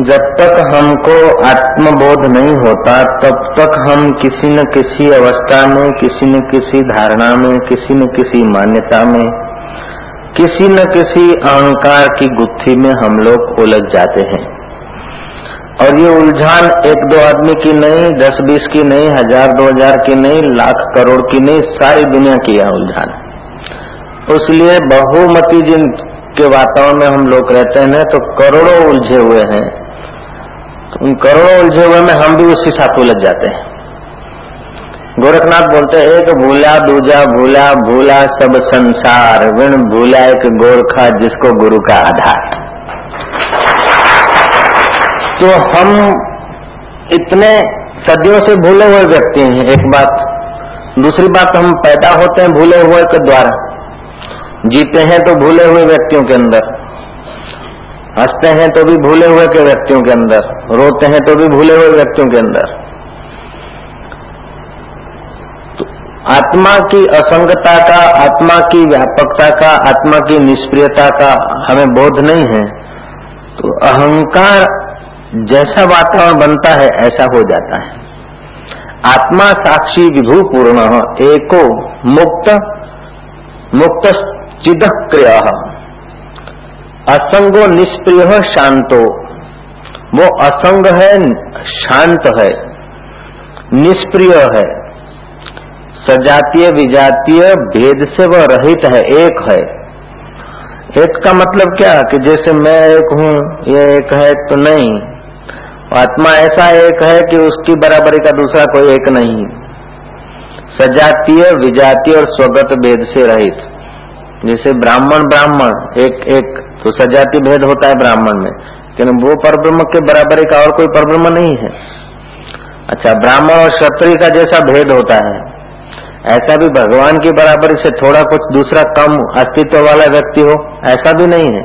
जब तक हमको आत्मबोध नहीं होता, तब तक हम किसी न किसी अवस्था में, किसी न किसी धारणा में, किसी न किसी मान्यता में, किसी न किसी अहंकार की गुत्थी में हम लोग उलझ जाते हैं। और ये उलझान एक दो आदमी की नहीं, दस बीस की नहीं, हज़ार दो हज़ार की नहीं, लाख करोड़ की नहीं, सारी दुनिया की है उलझान। इसलिए बहुमती जिन के वातावरण में हम लोग रहते हैं तो करोड़ों उलझे हुए हैं। उन करोड़ों उलझे हुए में हम भी उसी साथ उलझ जाते हैं। गोरखनाथ बोलते एक भूला, दूजा भूला भूला सब संसार। विण भूला एक गोरखा जिसको गुरु का आधार। तो हम इतने सदियों से भूले हुए व्यक्ति हैं, एक बात। दूसरी बात, हम पैदा होते हैं भूले हुए के द्वारा। जीते हैं तो भूले हुए व्यक्तियों के अंदर। हँसते हैं तो भी भूले हुए के व्यक्तियों के अंदर, रोते हैं तो भी भूले हुए व्यक्तियों के अंदर। तो आत्मा की असंगता का, आत्मा की व्यापकता का, आत्मा की निष्प्रियता का हमें बोध नहीं है तो अहंकार जैसा वातावरण बनता है, ऐसा हो जाता है। आत्मा साक्षी विभू पूर्ण एको मुक्त मुक्त चिद क्रिय असंगो निष्प्रिय शांतो। वो असंग है, शांत है, निष्प्रिय है। सजातीय, विजातीय भेद से वह रहित है, एक है। एक का मतलब क्या? कि जैसे मैं एक हूँ, ये एक है तो नहीं। आत्मा ऐसा एक है कि उसकी बराबरी का दूसरा कोई एक नहीं। सजातीय, विजातीय और स्वगत भेद से रहित। जैसे ब्राह्मण ब्राह्मण, एक एक। तो सजाति भेद होता है ब्राह्मण में लेकिन वो परब्रह्म के बराबरी का और कोई परब्रह्म नहीं है। अच्छा ब्राह्मण और क्षत्रिय का जैसा भेद होता है, ऐसा भी भगवान की बराबरी से थोड़ा कुछ दूसरा कम अस्तित्व वाला व्यक्ति हो, ऐसा भी नहीं है।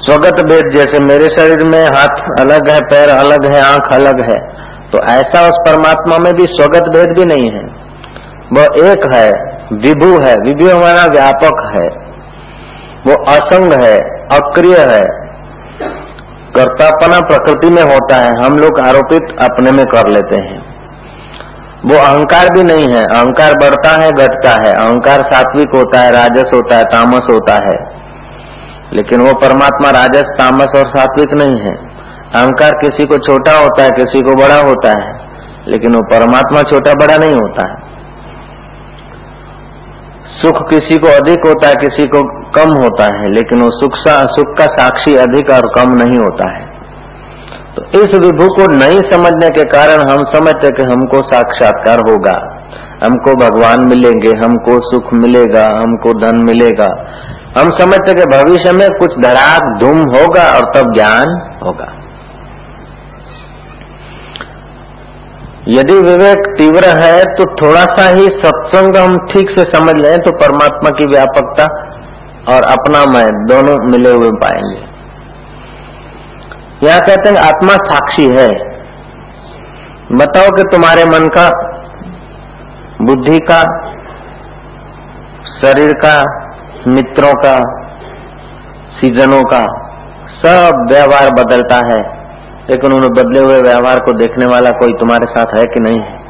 स्वगत भेद जैसे मेरे शरीर में हाथ अलग है, पैर अलग है, आँख अलग है तो ऐसा उस परमात्मा में भी स्वगत भेद भी नहीं है। वह एक है, विभु है विभु हमारा व्यापक है। वो असंग है, अक्रिय है। कर्तापना प्रकृति में होता है, हम लोग आरोपित अपने में कर लेते हैं। वो अहंकार भी नहीं है, अहंकार बढ़ता है, घटता है। अहंकार सात्विक होता है, राजस होता है, तामस होता है। लेकिन वो परमात्मा राजस, तामस और सात्विक नहीं है। अहंकार किसी को छोटा होता है, किसी को बड़ा होता है, लेकिन वो परमात्मा छोटा बड़ा नहीं होता है। सुख किसी को अधिक होता है, किसी को कम होता है, लेकिन वो सुख सा, सुख का साक्षी अधिक और कम नहीं होता है। तो इस विभू को नहीं समझने के कारण हम समझते कि हमको साक्षात्कार होगा। हमको भगवान मिलेंगे, हमको सुख मिलेगा, हमको धन मिलेगा। हम समझते कि भविष्य में कुछ धड़ाक, धूम होगा और तब ज्ञान होगा। यदि विवेक तीव्र है तो थोड़ा सा ही सत्संग हम ठीक से समझ लें तो परमात्मा की व्यापकता और अपना मैं दोनों मिले हुए पाएँगे। यहाँ कहते हैं, आत्मा साक्षी है। बताओ कि तुम्हारे मन का, बुद्धि का, शरीर का, मित्रों का, सीजनों का, सब व्यवहार बदलता है। लेकिन उन्हें बदले हुए व्यवहार को देखने वाला कोई तुम्हारे साथ है कि नहीं? है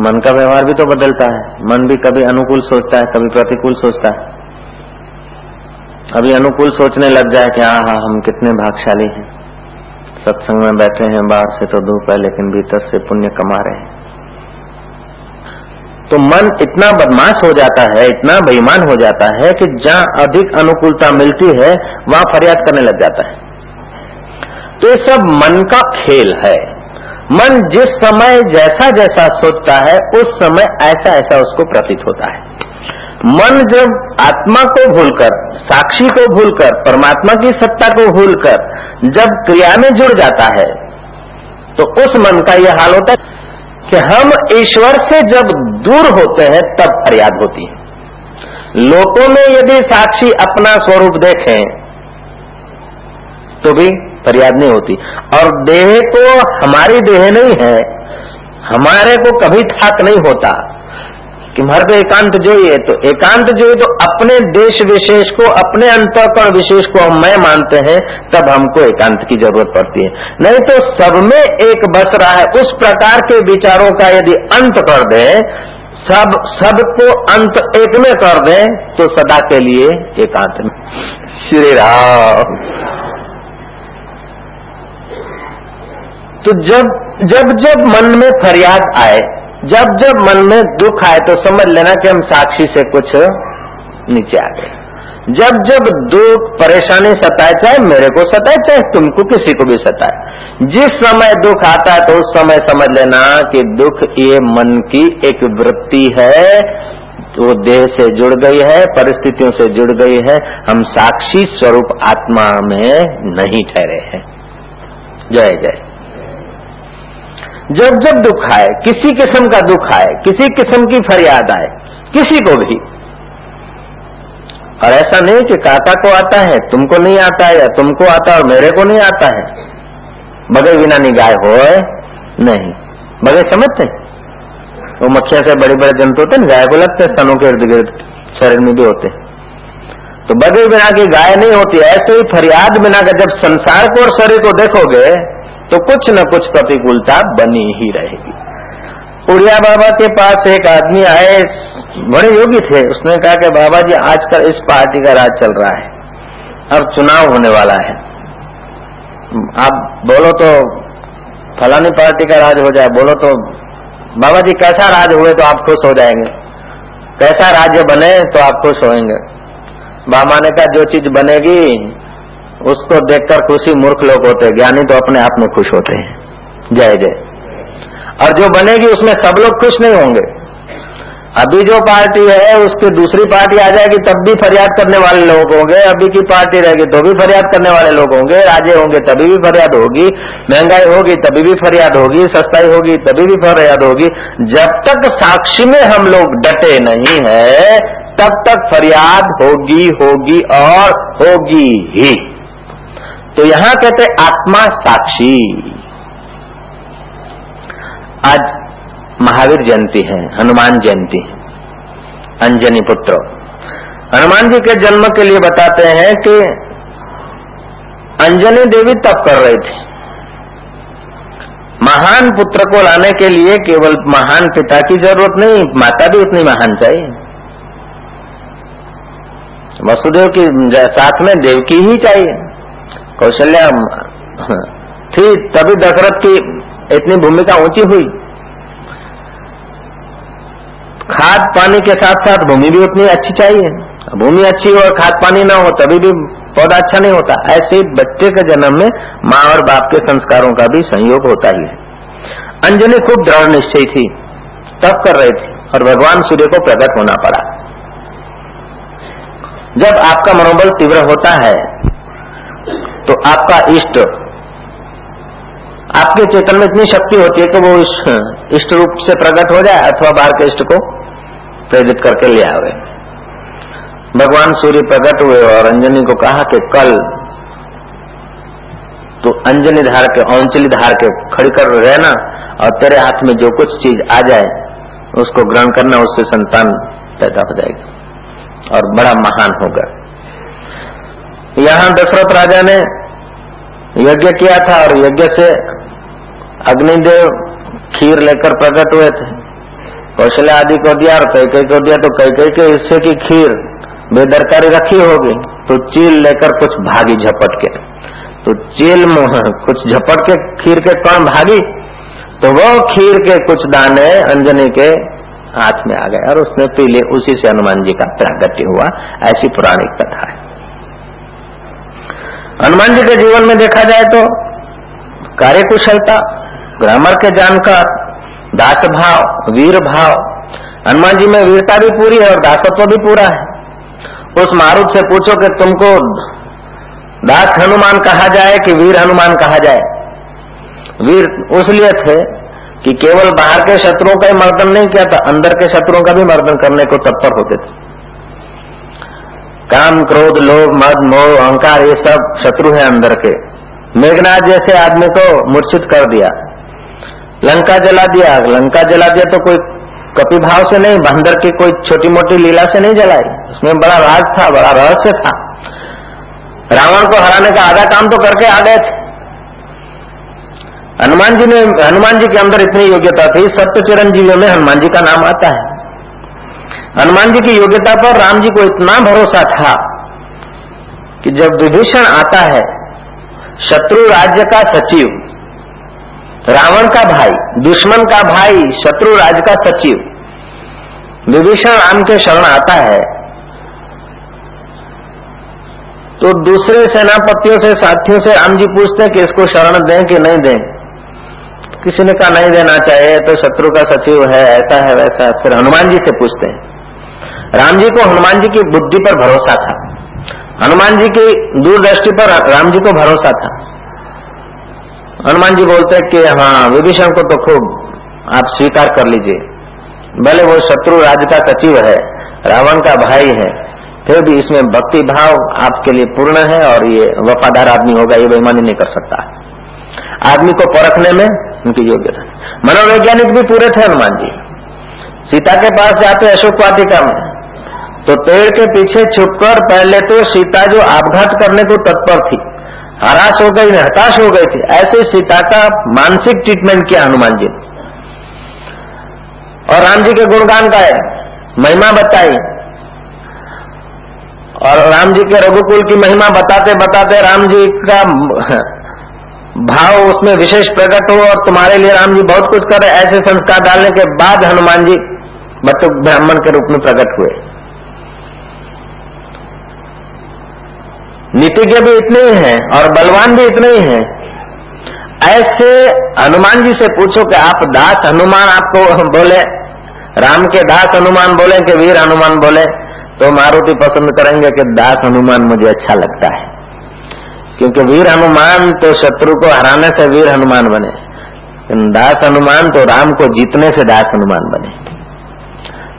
मन का व्यवहार भी तो बदलता है। मन भी कभी अनुकूल सोचता है, कभी प्रतिकूल सोचता है। अभी अनुकूल सोचने लग जाए कि हाँ हाँ हम कितने भागशाली हैं। सत्संग में बैठे हैं, बाहर से तो धूप है, लेकिन भीतर से पुण्य कमा रहे हैं। तो मन इतना बदमाश हो जाता है, इतना बेईमान हो जाता है कि जहाँ अधिक अनुकूलता मिलती है, वहाँ फरियाद करने लग जाता है। तो ये सब मन का खेल है। मन जिस समय जैसा जैसा सोचता है, उस समय ऐसा ऐसा उसको प्रतीत होता है। मन जब आत्मा को भूलकर, साक्षी को भूलकर, परमात्मा की सत्ता को भूलकर, जब क्रिया में जुड़ जाता है तो उस मन का यह हाल होता है। कि हम ईश्वर से जब दूर होते हैं, तब फरियाद होती है। लोगों में यदि साक्षी अपना स्वरूप देखें तो भी फरियाद नहीं होती। और देह को हमारी देह नहीं है, हमारे को कभी थाक नहीं होता। कि को एकांत है तो एकांत है तो अपने देश विशेष को, अपने अंतकरण विशेष को हम मैं मानते हैं, तब हमको एकांत की ज़रूरत पड़ती है। नहीं तो सब में एक बस रहा है। उस प्रकार के विचारों का यदि अंत कर दे, सब, सबको अंत एक में कर दे तो सदा के लिए एकांत में। श्री राम। तो जब जब जब मन में फरियाद आए जब जब मन में दुख आए तो समझ लेना कि हम साक्षी से कुछ नीचे आ गए। जब जब दुख, परेशानी सताए, चाहे मेरे को सताए, चाहे तुमको किसी को भी सताए। जिस समय दुख आता है तो उस समय समझ लेना कि दुख ये मन की एक वृत्ति है। वो देह से जुड़ गई है, परिस्थितियों से जुड़ गई है। हम साक्षी स्वरूप आत्मा में नहीं ठहरे हैं। जय जय। जब जब दुख आए, किसी किस्म का दुख आए, किसी किस्म की फरियाद आए, किसी को भी। और ऐसा नहीं कि काका को आता है, तुमको नहीं आता है, या तुमको आता है और मेरे को नहीं आता है। बगे बिना निगाह हो नहीं। बगे समझते? वो मक्खिया से बड़े बड़े जंतु होते गाय को लगते स्तनों के इर्द गिर्द, शरीर में भी होते तो बगे बिना की गाय नहीं होती, ऐसे ही फरियाद बिना का जब संसार को और शरीर को देखोगे तो कुछ न कुछ प्रतिकूलता बनी ही रहेगी। उड़िया बाबा के पास एक आदमी आए, बड़े योगी थे। उसने कहा कि बाबा जी, आजकल इस पार्टी का राज चल रहा है। अब चुनाव होने वाला है। आप बोलो तो फलानी पार्टी का राज हो जाए, बोलो तो बाबा जी, कैसा राज हुए तो आप खुश हो जाएँगे। कैसा राज्य बने तो आप खुश होंगे बाबा ने कहा, जो चीज़ बनेगी उसको देखकर खुशी मूर्ख लोग होते हैं। ज्ञानी तो अपने आप में खुश होते हैं। जय जय। और जो बनेगी उसमें सब लोग खुश नहीं होंगे। अभी जो पार्टी है, उसकी दूसरी पार्टी आ जाएगी, तब भी फरियाद करने वाले लोग होंगे। अभी की पार्टी रहेगी तो भी फरियाद करने वाले लोग होंगे। राजे होंगे, तभी भी फरियाद होगी। महँगाई होगी, तभी भी फरियाद होगी। सस्ताई होगी, तभी भी फरियाद होगी। जब तक साक्षी में हम लोग डटे नहीं है, तब तक फरियाद होगी होगी और होगी ही। तो यहाँ कहते आत्मा साक्षी। आज महावीर जयंती है, हनुमान जयंती है, अंजनी पुत्र। हनुमान जी के जन्म के लिए बताते हैं कि अंजनी देवी तप कर रही थी। महान पुत्र को लाने के लिए केवल महान पिता की ज़रूरत नहीं, माता भी उतनी महान चाहिए। वसुदेव की, साथ में देवकी ही चाहिए। कौशल्या, थी, तभी दशरथ की इतनी भूमिका ऊँची हुई। खाद पानी के साथ साथ भूमि भी उतनी अच्छी चाहिए। भूमि अच्छी हो और खाद पानी ना हो, तभी भी पौधा अच्छा नहीं होता। ऐसे बच्चे के जन्म में माँ और बाप के संस्कारों का भी संयोग होता ही है। अंजलि खूब दृढ़ निश्चय थी तब कर रही थी और भगवान सूर्य को प्रकट होना पड़ा। जब आपका मनोबल तीव्र होता है तो आपका इष्ट, आपके चेतन में इतनी शक्ति होती है कि वो इष्ट रूप से प्रकट हो जाए अथवा बाहर के इष्ट को प्रेरित करके ले आवे। भगवान सूर्य प्रकट हुए और अंजनी को कहा कि कल तो अंजनी धार के, औंचली धार के खड़ी कर रहना और तेरे हाथ में जो कुछ चीज़ आ जाए, उसको ग्रहण करना, उससे संतान पैदा हो जाएगी और बड़ा महान होगा। यहाँ दशरथ राजा ने यज्ञ किया था और यज्ञ से अग्निदेव खीर लेकर प्रकट हुए थे। कौशल्या आदि को दिया और कई कई को दिया तो कई कई के हिस्से की खीर बेदरकारी रखी होगी तो चील लेकर कुछ भागी झपट के। तो चील कुछ झपट के खीर के कौन भागी तो वो खीर के कुछ दाने अंजनी के हाथ में आ गए और उसने पी लिए उसी से हनुमान जी का प्रागट्य हुआ। ऐसी पुरानी कथा है। हनुमान जी के जीवन में देखा जाए तो कार्य कुशलता ग्रामर के जानकार दास भाव वीर भाव हनुमान जी में वीरता भी पूरी है और दासत्व भी पूरा है। उस मारुत से पूछो कि तुमको दास हनुमान कहा जाए कि वीर हनुमान कहा जाए? वीर उसलिए थे कि केवल बाहर के शत्रुओं का ही मर्दन नहीं किया था, अंदर के शत्रुओं का भी मर्दन करने को तत्पर होते थे। काम, क्रोध, लोभ, मद, मोह, अहंकार, ये सब शत्रु है अंदर के। मेघनाथ जैसे आदमी को मूर्छित कर दिया। लंका जला दिया। लंका जला दिया तो कोई कपि भाव से नहीं, बंदर की कोई छोटी मोटी लीला से नहीं जलाई। उसमें बड़ा राज था, बड़ा रहस्य था। रावण को हराने का आधा काम तो करके आ गए थे। हनुमान जी ने, हनुमान जी के अंदर इतनी योग्यता थी सत्य चिरंजीवियों में हनुमान जी का नाम आता है। हनुमान जी की योग्यता पर राम जी को इतना भरोसा था कि जब विभीषण आता है, शत्रु राज्य का सचिव, रावण का भाई, दुश्मन का भाई, शत्रु राज का सचिव, विभीषण राम के शरण आता है तो दूसरे सेनापतियों से, साथियों से राम जी पूछते हैं कि इसको शरण दें कि नहीं दें? किसी ने कहा, नहीं देना चाहिए तो शत्रु का सचिव है, ऐसा है, वैसा फिर हनुमान जी से पूछते हैं राम जी को हनुमान जी की बुद्धि पर भरोसा था। हनुमान जी की दूरदृष्टि पर राम जी को भरोसा था। हनुमान जी बोलते कि हाँ विभीषण को तो खूब आप स्वीकार कर लीजिए। भले वो शत्रु राज्य का सचिव है, रावण का भाई है, फिर भी इसमें भक्ति भाव आपके लिए पूर्ण है और ये वफादार आदमी होगा, ये बेईमानी नहीं कर सकता। आदमी को परखने में उनकी योग्यता मनोवैज्ञानिक भी पूरे थे हनुमान जी। सीता के पास जाते अशोक वाटिका में। तो पेड़ के पीछे छुपकर पहले तो सीता जो आपघात करने को तत्पर थी, हराश हो गई हताश हो गई थी, ऐसे सीता का मानसिक ट्रीटमेंट किया हनुमान जी और राम जी के गुणगान गाए, महिमा बताई। और राम जी के रघुकुल की महिमा बताते बताते राम जी का भाव उसमें विशेष प्रकट हो और तुम्हारे लिए राम जी बहुत कुछ करे ऐसे संस्कार डालने के बाद हनुमान जी बटुक ब्राह्मण के रूप में प्रकट हुए। नीतिज्ञ भी इतने ही हैं और बलवान भी इतने ही हैं। ऐसे हनुमान जी से पूछो कि आप दास हनुमान आपको बोले, राम के दास हनुमान बोले कि वीर हनुमान बोले तो मारुति पसंद करेंगे कि दास हनुमान मुझे अच्छा लगता है। क्योंकि वीर हनुमान तो शत्रु को हराने से वीर हनुमान बने। दास हनुमान तो राम को जीतने से दास हनुमान बने।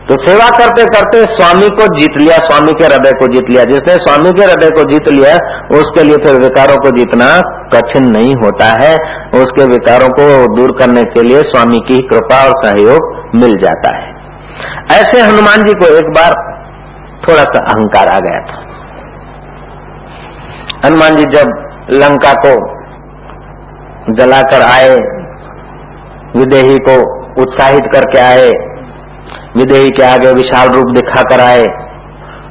तो सेवा करते करते स्वामी को जीत लिया, स्वामी के हृदय को जीत लिया। जिसने स्वामी के हृदय को जीत लिया, उसके लिए फिर विकारों को जीतना कठिन नहीं होता है। उसके विकारों को दूर करने के लिए स्वामी की कृपा और सहयोग मिल जाता है। ऐसे हनुमान जी को एक बार थोड़ा सा अहंकार आ गया था। हनुमान जी जब लंका को जलाकर आए, विदेही को उत्साहित करके आए विदेही के आगे विशाल रूप दिखा कर आए।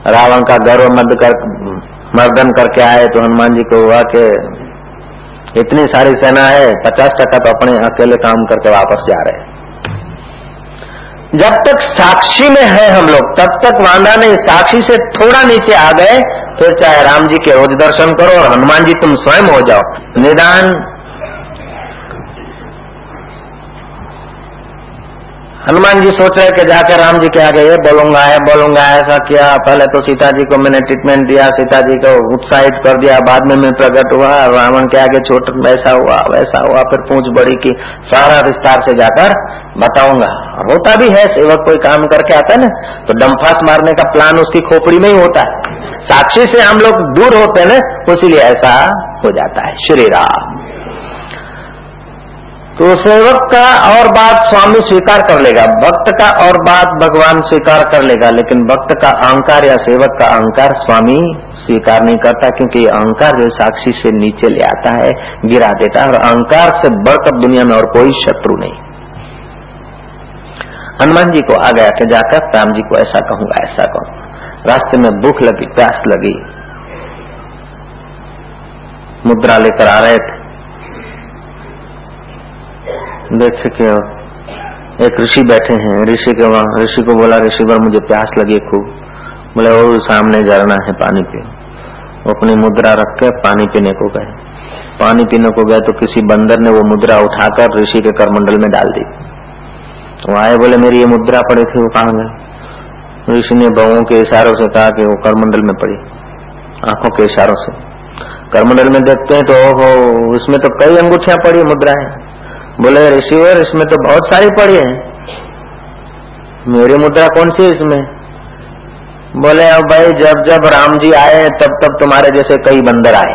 रावण का गर्व मद कर, मर्दन करके आए तो हनुमान जी को हुआ कि इतनी सारी सेना है, पचास टका तो अपने अकेले काम करके वापस जा रहे जब तक साक्षी में है हम लोग, तब तक वांदा नहीं, साक्षी से थोड़ा नीचे आ गए, फिर चाहे राम जी के रोज दर्शन करो और हनुमान जी तुम स्वयं हो जाओ। निदान हनुमान जी सोच रहे कि जाकर राम जी के आगे ये बोलूँगा है बोलूँगा, ऐसा किया। पहले तो सीता जी को मैंने ट्रीटमेंट दिया सीता जी को उत्साहित कर दिया। बाद में मैं प्रकट हुआ, रावण के आगे छोट, वैसा हुआ वैसा हुआ, फिर पूछ बड़ी की सारा विस्तार से जाकर बताऊँगा। होता भी है, सेवक कोई काम करके आता है ना तो डम्फास मारने का प्लान उसकी खोपड़ी में ही होता है। साक्षी से हम लोग दूर होते हैं ना इसीलिए ऐसा हो जाता है। श्री राम। तो सेवक का और बात स्वामी स्वीकार कर लेगा। भक्त का और बात भगवान स्वीकार कर लेगा, लेकिन भक्त का अहंकार या सेवक का अहंकार स्वामी स्वीकार नहीं करता, क्योंकि अहंकार जो साक्षी से नीचे ले आता है, गिरा देता है, और अहंकार से बढ़कर दुनिया में और कोई शत्रु नहीं। हनुमान जी को आ गया कि जाकर राम जी को ऐसा कहूँगा ऐसा कहूँगा। रास्ते में भूख लगी, प्यास लगी। मुद्रा लेकर आ रहे थे। देख सके हो एक ऋषि बैठे हैं। ऋषि के वहाँ, ऋषि को बोला, ऋषि पर मुझे प्यास लगी खूब। बोले वो सामने झरना है पानी पियो वो अपनी मुद्रा रख के पानी पीने को गए। पानी पीने को गए तो किसी बंदर ने वो मुद्रा उठाकर ऋषि के करमंडल में डाल दी। वो आए, बोले, मेरी ये मुद्रा पड़ी थी, वो कहा गए ऋषि ने बहुओं के इशारों से कहा कि वो करमंडल में पड़ी, आँखों के इशारों से। करमंडल में देखते हैं तो ओहो उसमें तो कई अंगूठिया पड़ी, मुद्राएँ। बोले ऋषिवर इसमें तो बहुत सारी पड़ी है। मेरी मुद्रा कौन सी है इसमें? बोले, अब भाई, जब जब राम जी आए तब तब तुम्हारे जैसे कई बंदर आए।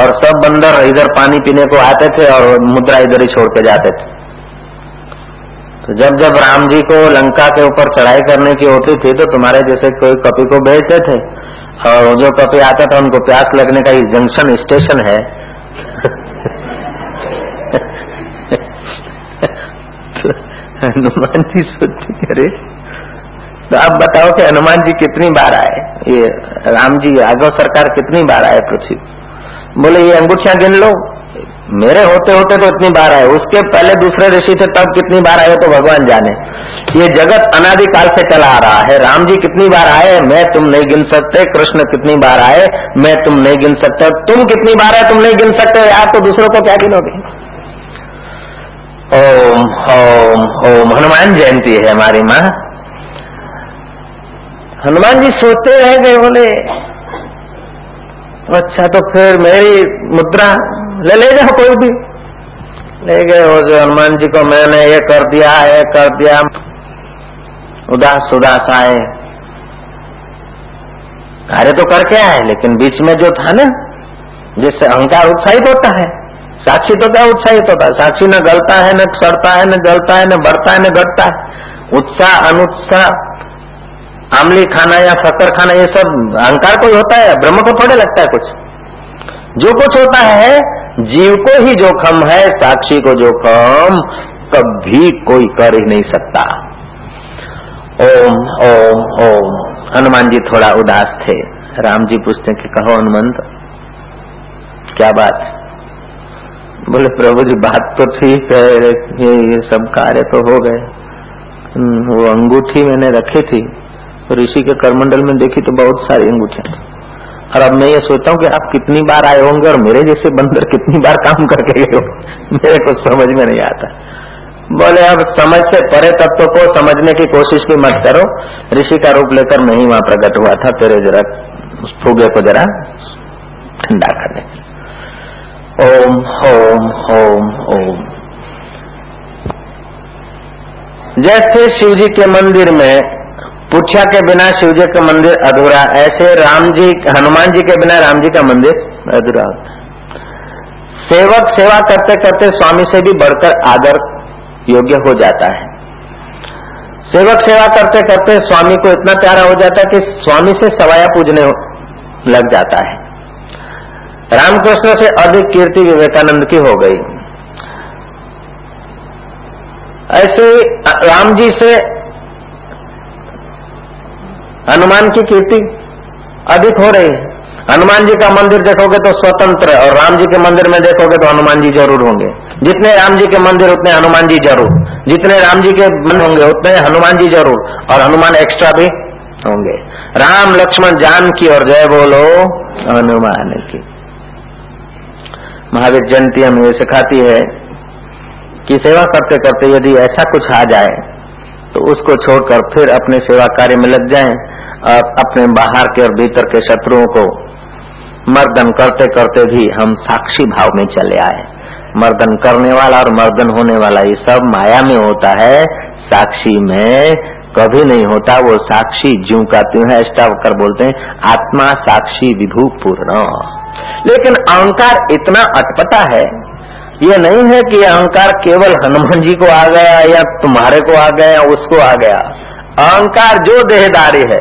और सब बंदर इधर पानी पीने को आते थे और मुद्रा इधर ही छोड़ के जाते थे। तो जब जब राम जी को लंका के ऊपर चढ़ाई करने की होती थी तो तुम्हारे जैसे कोई कपि को भेजते थे। और जो कपि आता था, उनको प्यास लगने का जंक्शन स्टेशन है। हनुमान जी सोचते करे। तो आप बताओ कि हनुमान जी कितनी बार आए? ये राम जी आगव सरकार कितनी बार आए पृथ्वी? बोले, ये अंगूठिया गिन लो। मेरे होते होते तो इतनी बार आए। उसके पहले दूसरे ऋषि थे, तब कितनी बार आए तो भगवान जाने। ये जगत अनादिकाल से चला आ रहा है। राम जी कितनी बार आए? मैं तुम नहीं गिन सकते। कृष्ण कितनी बार आए? मैं तुम नहीं गिन सकते। तुम कितनी बार आए? तुम नहीं गिन सकते। आप तो दूसरों को क्या गिनोगे? ओम ओम ओम। हनुमान जयंती है हमारी माँ। हनुमान जी सोचते रह गए, बोले अच्छा तो फिर मेरी मुद्रा ले ले जाओ कोई भी। ले गए वो जो हनुमान जी को, मैंने ये कर दिया ये कर दिया। उदास उदास आए। कार्य तो करके आए, लेकिन बीच में जो था ना, जिससे अहंकार उत्साहित होता है साक्षी तो क्या उत्साहित होता है? साक्षी न गलता है, न सड़ता है, न जलता है, न बढ़ता है, न घटता है। उत्साह, अनुत्साह, आमली खाना या शक्कर खाना, ये सब अहंकार को ही होता है, ब्रह्म को थोड़े लगता है कुछ। जो कुछ होता है, जीव को ही जोखम है, साक्षी को जोखम कभी कोई कर ही नहीं सकता। ओम ओम ओम। हनुमान जी थोड़ा उदास थे। राम जी पूछते कि कहो हनुमंत, क्या बात? बोले प्रभु जी बात तो ठीक है ये ये सब कार्य तो हो गए। हम्म, वो अंगूठी मैंने रखी थी ऋषि के करमंडल में देखी तो बहुत सारी अंगूठियाँ थी। और अब मैं ये सोचता हूँ कि आप कितनी बार आए होंगे और मेरे जैसे बंदर कितनी बार काम करके गए हो मेरे को समझ में नहीं आता। बोले अब समझ से परे तत्व को समझने की कोशिश भी मत करो। ऋषि का रूप लेकर मैं ही वहाँ प्रकट हुआ था। तेरे जरा फूगे को जरा ठंडा करने ओम ओम ओम ओम जैसे शिव जी के मंदिर में पुछा के बिना शिव जी का मंदिर अधूरा, ऐसे राम जी, हनुमान जी के बिना राम जी का मंदिर अधूरा सेवक सेवा करते करते स्वामी से भी बढ़कर आदर योग्य हो जाता है। सेवक सेवा करते करते स्वामी को इतना प्यारा हो जाता है कि स्वामी से सवाया पूजने लग जाता है। रामकृष्ण से अधिक कीर्ति विवेकानंद की हो गई। ऐसे राम जी से हनुमान की कीर्ति अधिक हो रही। है हनुमान जी का मंदिर देखोगे तो स्वतंत्र और राम जी के मंदिर में देखोगे तो हनुमान जी ज़रूर होंगे। जितने राम जी के मंदिर, उतने हनुमान जी ज़रूर। जितने राम जी के मंदिर होंगे, उतने हनुमान जी ज़रूर। और हनुमान एक्स्ट्रा भी होंगे। राम लक्ष्मण जान की और जय बोलो, हनुमान की। महावीर जयंती हमें सिखाती है कि सेवा करते करते यदि ऐसा कुछ आ जाए तो उसको छोड़कर फिर अपने सेवा कार्य में लग जाएँ अपने बाहर के और भीतर के शत्रुओं को मर्दन करते करते भी हम साक्षी भाव में चले आए। मर्दन करने वाला और मर्दन होने वाला ये सब माया में होता है, साक्षी में कभी नहीं होता। वो साक्षी ज्यू का त्यों है अष्टावकर बोलते हैं, आत्मा साक्षी विभू पूर्ण लेकिन अहंकार इतना अटपटा है, ये नहीं है कि अहंकार केवल हनुमान जी को आ गया या तुम्हारे को आ गया या उसको आ गया। अहंकार जो देहदारी है,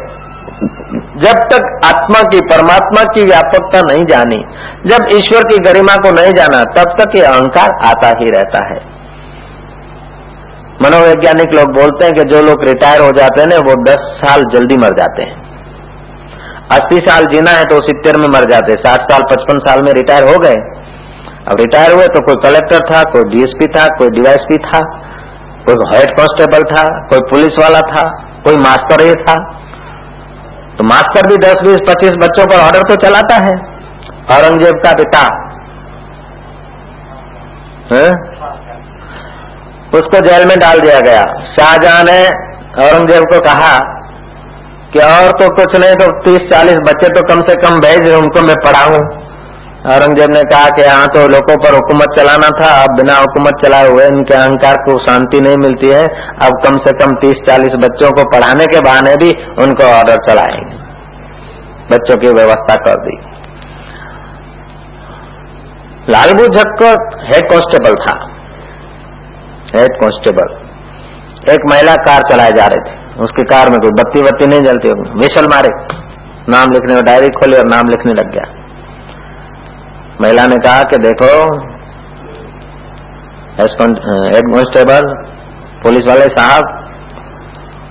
जब तक आत्मा की, परमात्मा की व्यापकता नहीं जानी, जब ईश्वर की गरिमा को नहीं जाना, तब तक ये अहंकार आता ही रहता है। मनोवैज्ञानिक लोग बोलते हैं कि जो लोग रिटायर हो जाते हैं ना वो दस साल जल्दी मर जाते हैं। अस्सी साल जीना है तो सितर में मर जाते साठ साल, पचपन साल में रिटायर हो गए। अब रिटायर हुए तो कोई कलेक्टर था, कोई डीएसपी था, कोई डीवाईएसपी था, कोई हेड कांस्टेबल था, कोई पुलिस वाला था, कोई मास्टर ही था। तो मास्टर भी दस, बीस, पच्चीस बच्चों पर ऑर्डर तो चलाता है। औरंगज़ेब का पिता? उसको जेल में डाल दिया गया। शाहजहां ने औरंगज़ेब को कहा कि और तो कुछ नहीं तो तीस चालीस बच्चे तो कम से कम भेज उनको मैं पढ़ाऊं। औरंगज़ेब ने कहा कि यहाँ तो लोगों पर हुकूमत चलाना था, अब बिना हुकूमत चलाए हुए इनके अहंकार को शांति नहीं मिलती है। अब कम से कम तीस चालीस बच्चों को पढ़ाने के बहाने भी उनको ऑर्डर चलाएँगे। बच्चों की व्यवस्था कर दी। लालबू झक्कर हेड कांस्टेबल था। हेड कांस्टेबल एक महिला कार चलाए जा रहे थे। उसकी कार में कोई बत्ती बत्ती नहीं जलती विशल मारे। नाम लिखने में डायरी खोली और नाम लिखने लग गया। महिला ने कहा कि देखो हेड कांस्टेबल पुलिस वाले साहब,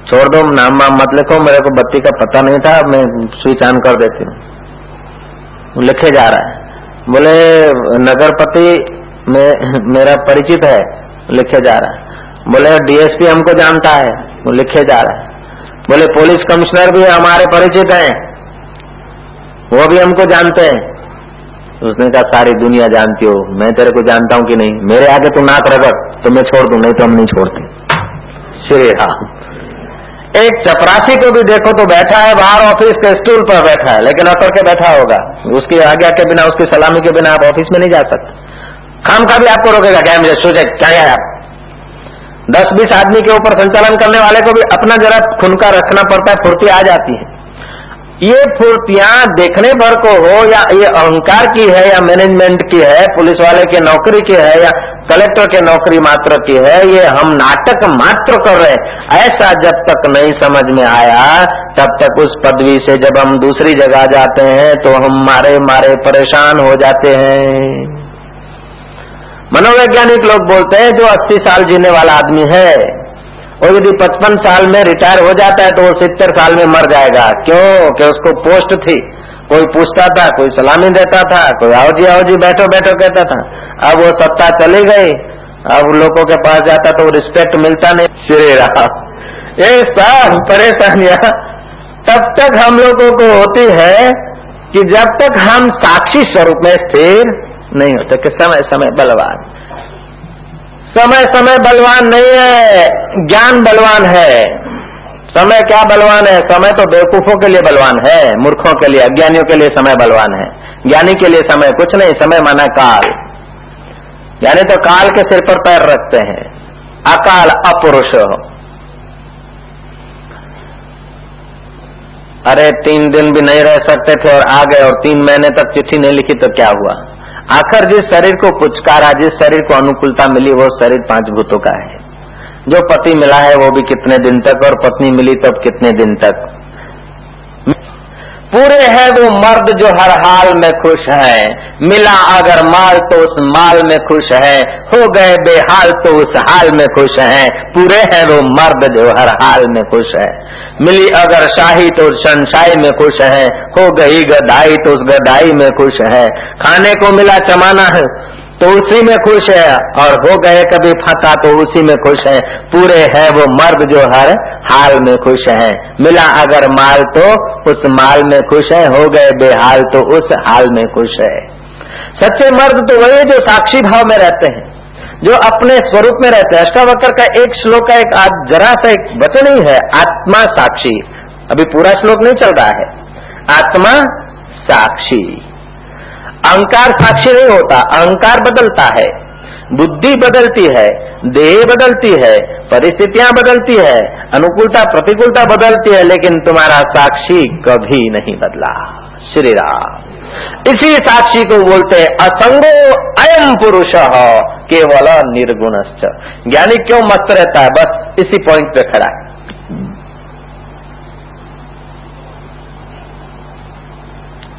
छोड़ दो, नाम वाम मत लिखो, मेरे को बत्ती का पता नहीं था, मैं स्विच ऑन कर देती हूँ। लिखे जा रहा है। बोले, नगरपति में, मेरा परिचित है, लिखे जा रहा है। बोले, डीएसपी हमको जानता है। वो लिखे जा रहा है। बोले, पुलिस कमिश्नर भी हमारे परिचित हैं। वो भी हमको जानते हैं। उसने कहा, सारी दुनिया जानती हो। मैं तेरे को जानता हूँ कि नहीं। मेरे आगे तू नाक रगड़ तो मैं छोड़ दू, नहीं तो हम नहीं छोड़ते। श्री राम। एक चपरासी को भी देखो तो बैठा है, बाहर ऑफ़िस के स्टूल पर बैठा है। लेकिन अतर के बैठा होगा। उसकी आज्ञा के बिना, उसकी सलामी के बिना आप ऑफ़िस में नहीं जा सकते। काम का भी आपको रोकेगा। क्या मुझे सोचे, क्या है आप? दस बीस आदमी के ऊपर संचालन करने वाले को भी अपना जरा खुनका रखना पड़ता है, फुर्ती आ जाती है। ये फुर्तियाँ देखने भर को हो या ये अहंकार की है या मैनेजमेंट की है, पुलिस वाले की नौकरी की है या कलेक्टर के नौकरी मात्र की है, ये हम नाटक मात्र कर रहे ऐसा जब तक नहीं समझ में आया, तब तक उस पदवी से जब हम दूसरी जगह जाते हैं तो हम मारे मारे परेशान हो जाते हैं। मनोवैज्ञानिक लोग बोलते हैं, जो 80 साल जीने वाला आदमी है और यदि 55 साल में रिटायर हो जाता है तो वो सितर साल में मर जाएगा। क्यों? कि उसको पोस्ट थी। कोई पूछता था, कोई सलामी देता था, कोई आओ जी आओ जी बैठो बैठो कहता था। अब वो सत्ता चली गई। अब लोगों के पास जाता तो रिस्पेक्ट मिलता नहीं। श्री राम। ये सब परेशानियाँ तब तक हम लोगों को होती है कि जब तक हम साक्षी स्वरूप में स्थिर नहीं होते, कि समय समय बलवान। समय समय बलवान नहीं है, ज्ञान बलवान है। समय क्या बलवान है? समय तो बेवकूफों के लिए बलवान है, मूर्खों के लिए, अज्ञानियों के लिए समय बलवान है। ज्ञानी के लिए समय कुछ नहीं, समय माना काल। यानी तो काल के सिर पर पैर रखते हैं। अकाल अपुरुष हो। अरे, तीन दिन भी नहीं रह सकते थे और आ गए, और तीन महीने तक चिट्ठी नहीं लिखी तो क्या हुआ? आखिर जिस शरीर को पुचकारा, जिस शरीर को अनुकूलता मिली, वो शरीर पाँच भूतों का है। जो पति मिला है, वो भी कितने दिन तक, और पत्नी मिली तब कितने दिन तक? पूरे हैं वो मर्द जो हर हाल में खुश हैं। मिला अगर माल तो उस माल में खुश है। हो गए बेहाल तो उस हाल में खुश हैं। पूरे हैं वो मर्द जो हर हाल में खुश है। मिली अगर शाही तो शनशाही में खुश है। हो गई गदाई तो उस गदाई में खुश है। खाने को मिला चमाना है। तो उसी में खुश है। और हो गए कभी फंसा तो उसी में खुश है। पूरे है वो मर्द जो हर हाल में खुश है। मिला अगर माल तो उस माल में खुश है। हो गए बेहाल तो उस हाल में खुश है। सच्चे मर्द तो वही जो साक्षी भाव में रहते हैं, जो अपने स्वरूप में रहते हैं। अष्टावक्र का एक श्लोक का एक आज जरा सा एक वचन ही है, आत्मा साक्षी। अभी पूरा श्लोक नहीं चल रहा है। आत्मा साक्षी। अहंकार साक्षी नहीं होता, अहंकार बदलता है। बुद्धि बदलती है, देह बदलती है, परिस्थितियाँ बदलती है, अनुकूलता, प्रतिकूलता बदलती है, लेकिन तुम्हारा साक्षी कभी नहीं बदला। श्री राम। इसी साक्षी को बोलते हैं, असंगो अयम पुरुष, केवल निर्गुण ज्ञानी क्यों मस्त रहता है? बस इसी पॉइंट पे खड़ा है।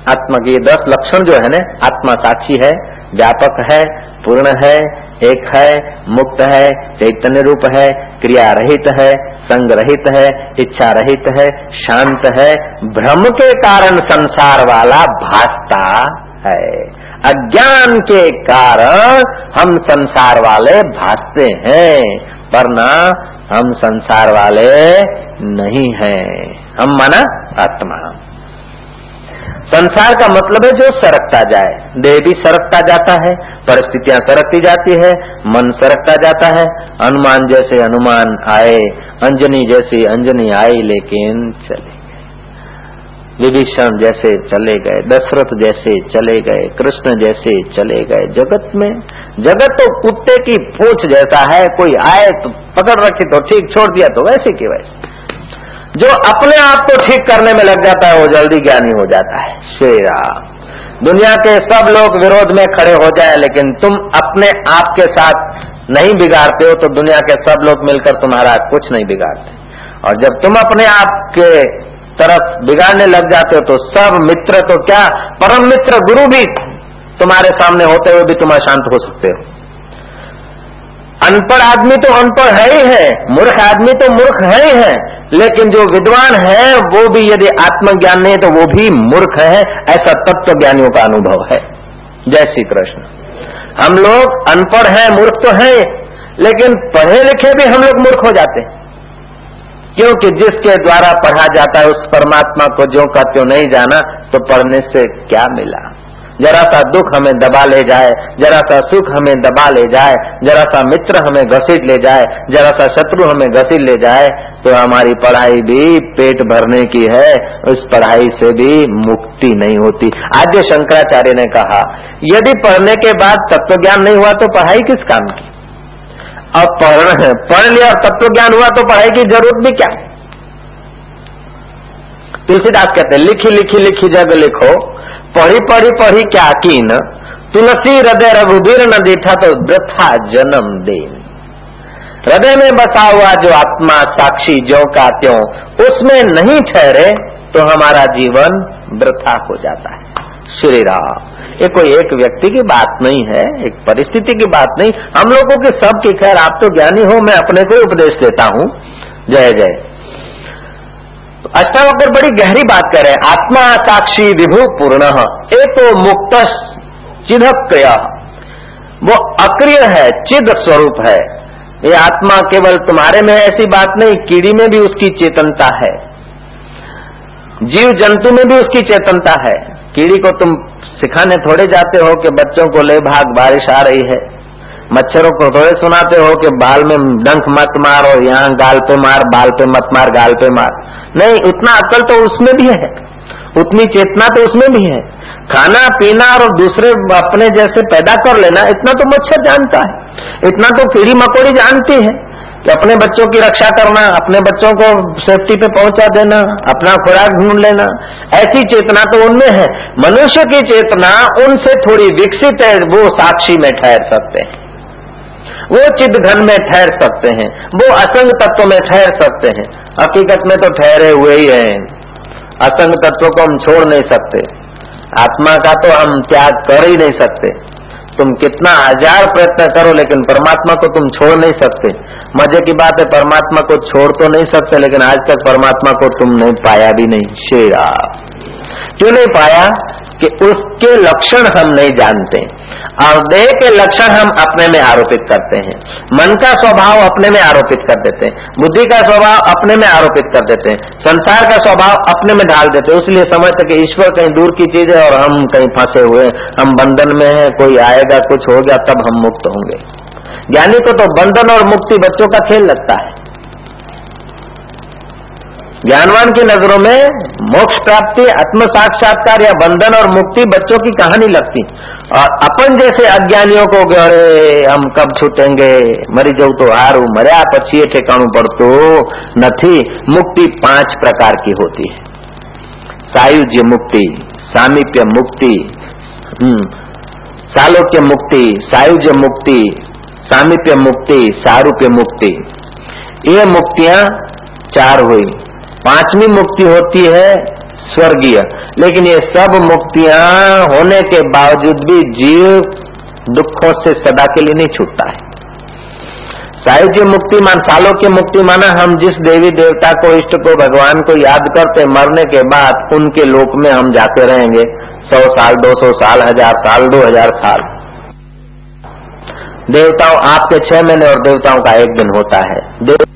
आत्मा के दस लक्षण जो है ना, आत्मा साक्षी है, व्यापक है, पूर्ण है, एक है, मुक्त है, चैतन्य रूप है, क्रिया रहित है, संग रहित है, इच्छा रहित है, शांत है, भ्रम के कारण संसार वाला भासता है। अज्ञान के कारण हम संसार वाले भासते हैं पर ना हम संसार वाले नहीं हैं। हम माना आत्मा। संसार का मतलब है जो सरकता जाए। देह भी सरकता जाता है, परिस्थितियाँ सरकती जाती है, मन सरकता जाता है। अनुमान जैसे अनुमान आए, अंजनी जैसी अंजनी आई, लेकिन चले विभीषण जैसे चले गए, दशरथ जैसे चले गए, कृष्ण जैसे चले गए। जगत में, जगत तो कुत्ते की पूछ जैसा है, कोई आए तो पकड़ रखी तो ठीक, छोड़ दिया तो वैसे की वैसे। जो अपने आप को ठीक करने में लग जाता है, वो जल्दी ज्ञानी हो जाता है। शेरा दुनिया के सब लोग विरोध में खड़े हो जाए, लेकिन तुम अपने आप के साथ नहीं बिगाड़ते हो तो दुनिया के सब लोग मिलकर तुम्हारा कुछ नहीं बिगाड़ते। और जब तुम अपने आप के तरफ़ बिगाड़ने लग जाते हो तो सब मित्र तो क्या परम मित्र गुरु भी तुम्हारे सामने होते हुए भी तुम अशांत हो सकते हो? अनपढ़ आदमी तो अनपढ़ है ही है, मूर्ख आदमी तो मूर्ख है ही है। लेकिन जो विद्वान है, वो भी यदि आत्मज्ञान नहीं है तो वो भी मूर्ख है। ऐसा तत्व ज्ञानियों का अनुभव है। जय श्री कृष्ण। हम लोग अनपढ़ हैं, मूर्ख तो हैं, लेकिन पढ़े लिखे भी हम लोग मूर्ख हो जाते हैं। क्योंकि जिसके द्वारा पढ़ा जाता है, उस परमात्मा को जो का त्यों नहीं जाना तो पढ़ने से क्या मिला? जरा सा दुख हमें दबा ले जाए जरा सा सुख हमें दबा ले जाए जरा सा मित्र हमें घसीट ले जाए जरा सा शत्रु हमें घसीट ले जाए तो हमारी पढ़ाई भी पेट भरने की है, उस पढ़ाई से भी मुक्ति नहीं होती। आद्य शंकराचार्य ने कहा, यदि पढ़ने के बाद तत्व ज्ञान नहीं हुआ तो पढ़ाई किस काम की? अब पढ़ पढ़ लिया और तत्व ज्ञान हुआ तो पढ़ाई की ज़रूरत भी क्या? तुलसीदास कहते हैं, लिखी लिखी लिखी जग लिखो। पढ़ी पढ़ी पढ़ी क्या कीन? तुलसी हृदय रघुबीर न देखा तो वृथा जन्म देन। हृदय में बसा हुआ जो आत्मा साक्षी जो का त्यों, उसमें नहीं ठहरे तो हमारा जीवन वृथा हो जाता है। श्री राम, ये कोई एक व्यक्ति की बात नहीं है, एक परिस्थिति की बात नहीं। हम लोगों के सब की खैर, आप तो ज्ञानी हो, मैं अपने को उपदेश देता हूँ। जय जय। अष्टावक्र बड़ी गहरी बात कर। रहे हैं आत्मा साक्षी विभू पूर्ण। एक तो मुक्त चिद क्रिय वो अक्रिय है, चिद स्वरूप है। ये आत्मा केवल तुम्हारे में ऐसी बात नहीं, कीड़ी में भी उसकी चेतनता है। जीव जंतु में भी उसकी चेतनता है। कीड़ी को तुम सिखाने थोड़े जाते हो कि बच्चों को ले भाग, बारिश आ रही है। मच्छरों को थोड़े सुनाते हो कि बाल में डंक मत मार और यहाँ गाल पे मार, बाल पे मत मार, गाल पे मार। नहीं, उतना अकल तो उसमें भी है। उतनी चेतना तो उसमें भी है। खाना, पीना और दूसरे अपने जैसे पैदा कर लेना, इतना तो मच्छर जानता है। इतना तो कीड़ी मकोड़ी जानती है कि अपने बच्चों की रक्षा करना, अपने बच्चों को सेफ्टी पे पहुँचा देना, अपना खुराक ढूंढ लेना। ऐसी चेतना तो उनमें है। मनुष्य की चेतना उनसे थोड़ी विकसित है, वो साक्षी में ठहर सकते हैं। वो चिद घन में ठहर सकते हैं, वो असंग तत्व में ठहर सकते हैं। हकीकत में तो ठहरे हुए ही हैं। असंग तत्व को हम छोड़ नहीं सकते। आत्मा का तो हम त्याग कर ही नहीं सकते। तुम कितना हज़ार प्रयत्न करो, लेकिन परमात्मा को तुम छोड़ नहीं सकते। मज़े की बात है, परमात्मा को छोड़ तो नहीं सकते, लेकिन आज तक परमात्मा को तुम नहीं पाया भी नहीं, शेरा। क्यों नहीं पाया? कि उसके लक्षण हम नहीं जानते। और देह के लक्षण हम अपने में आरोपित करते हैं। मन का स्वभाव अपने में आरोपित कर देते हैं। बुद्धि का स्वभाव अपने में आरोपित कर देते हैं। संसार का स्वभाव अपने में ढाल देते हैं। इसलिए समझते कि ईश्वर कहीं दूर की चीज़ है और हम कहीं फंसे हुए हम बंधन में हैं, कोई आएगा, कुछ हो गया, तब हम मुक्त होंगे। ज्ञानी को तो बंधन और मुक्ति बच्चों का खेल लगता है। ज्ञानवान की नज़रों में मोक्ष प्राप्ति आत्म साक्षात्कार या बंधन और मुक्ति बच्चों की कहानी लगती। और अपन जैसे अज्ञानियों को अरे हम कब छूटेंगे? मरी जाऊ तो हारू मरिया पछी ठेकाणु पड़तो नहीं मुक्ति पाँच प्रकार की होती है। सायुज्य मुक्ति सामीप्य मुक्ति हम्म, सालोक्य मुक्ति सायुज्य मुक्ति सामीप्य मुक्ति सारूप्य मुक्ति। ये मुक्तियाँ चार हुई। पांचवी मुक्ति होती है स्वर्गीय। लेकिन ये सब मुक्तियाँ होने के बावजूद भी जीव दुखों से सदा के लिए नहीं छूटता है। साहित्य मुक्ति मान, सालों की मुक्ति माना हम जिस देवी देवता को, इष्ट को, भगवान को याद करते, मरने के बाद उनके लोक में हम जाते रहेंगे। सौ साल, दो सौ साल, हज़ार साल, दो हज़ार साल। देवताओं आपके छह महीने और देवताओं का एक दिन होता है। देव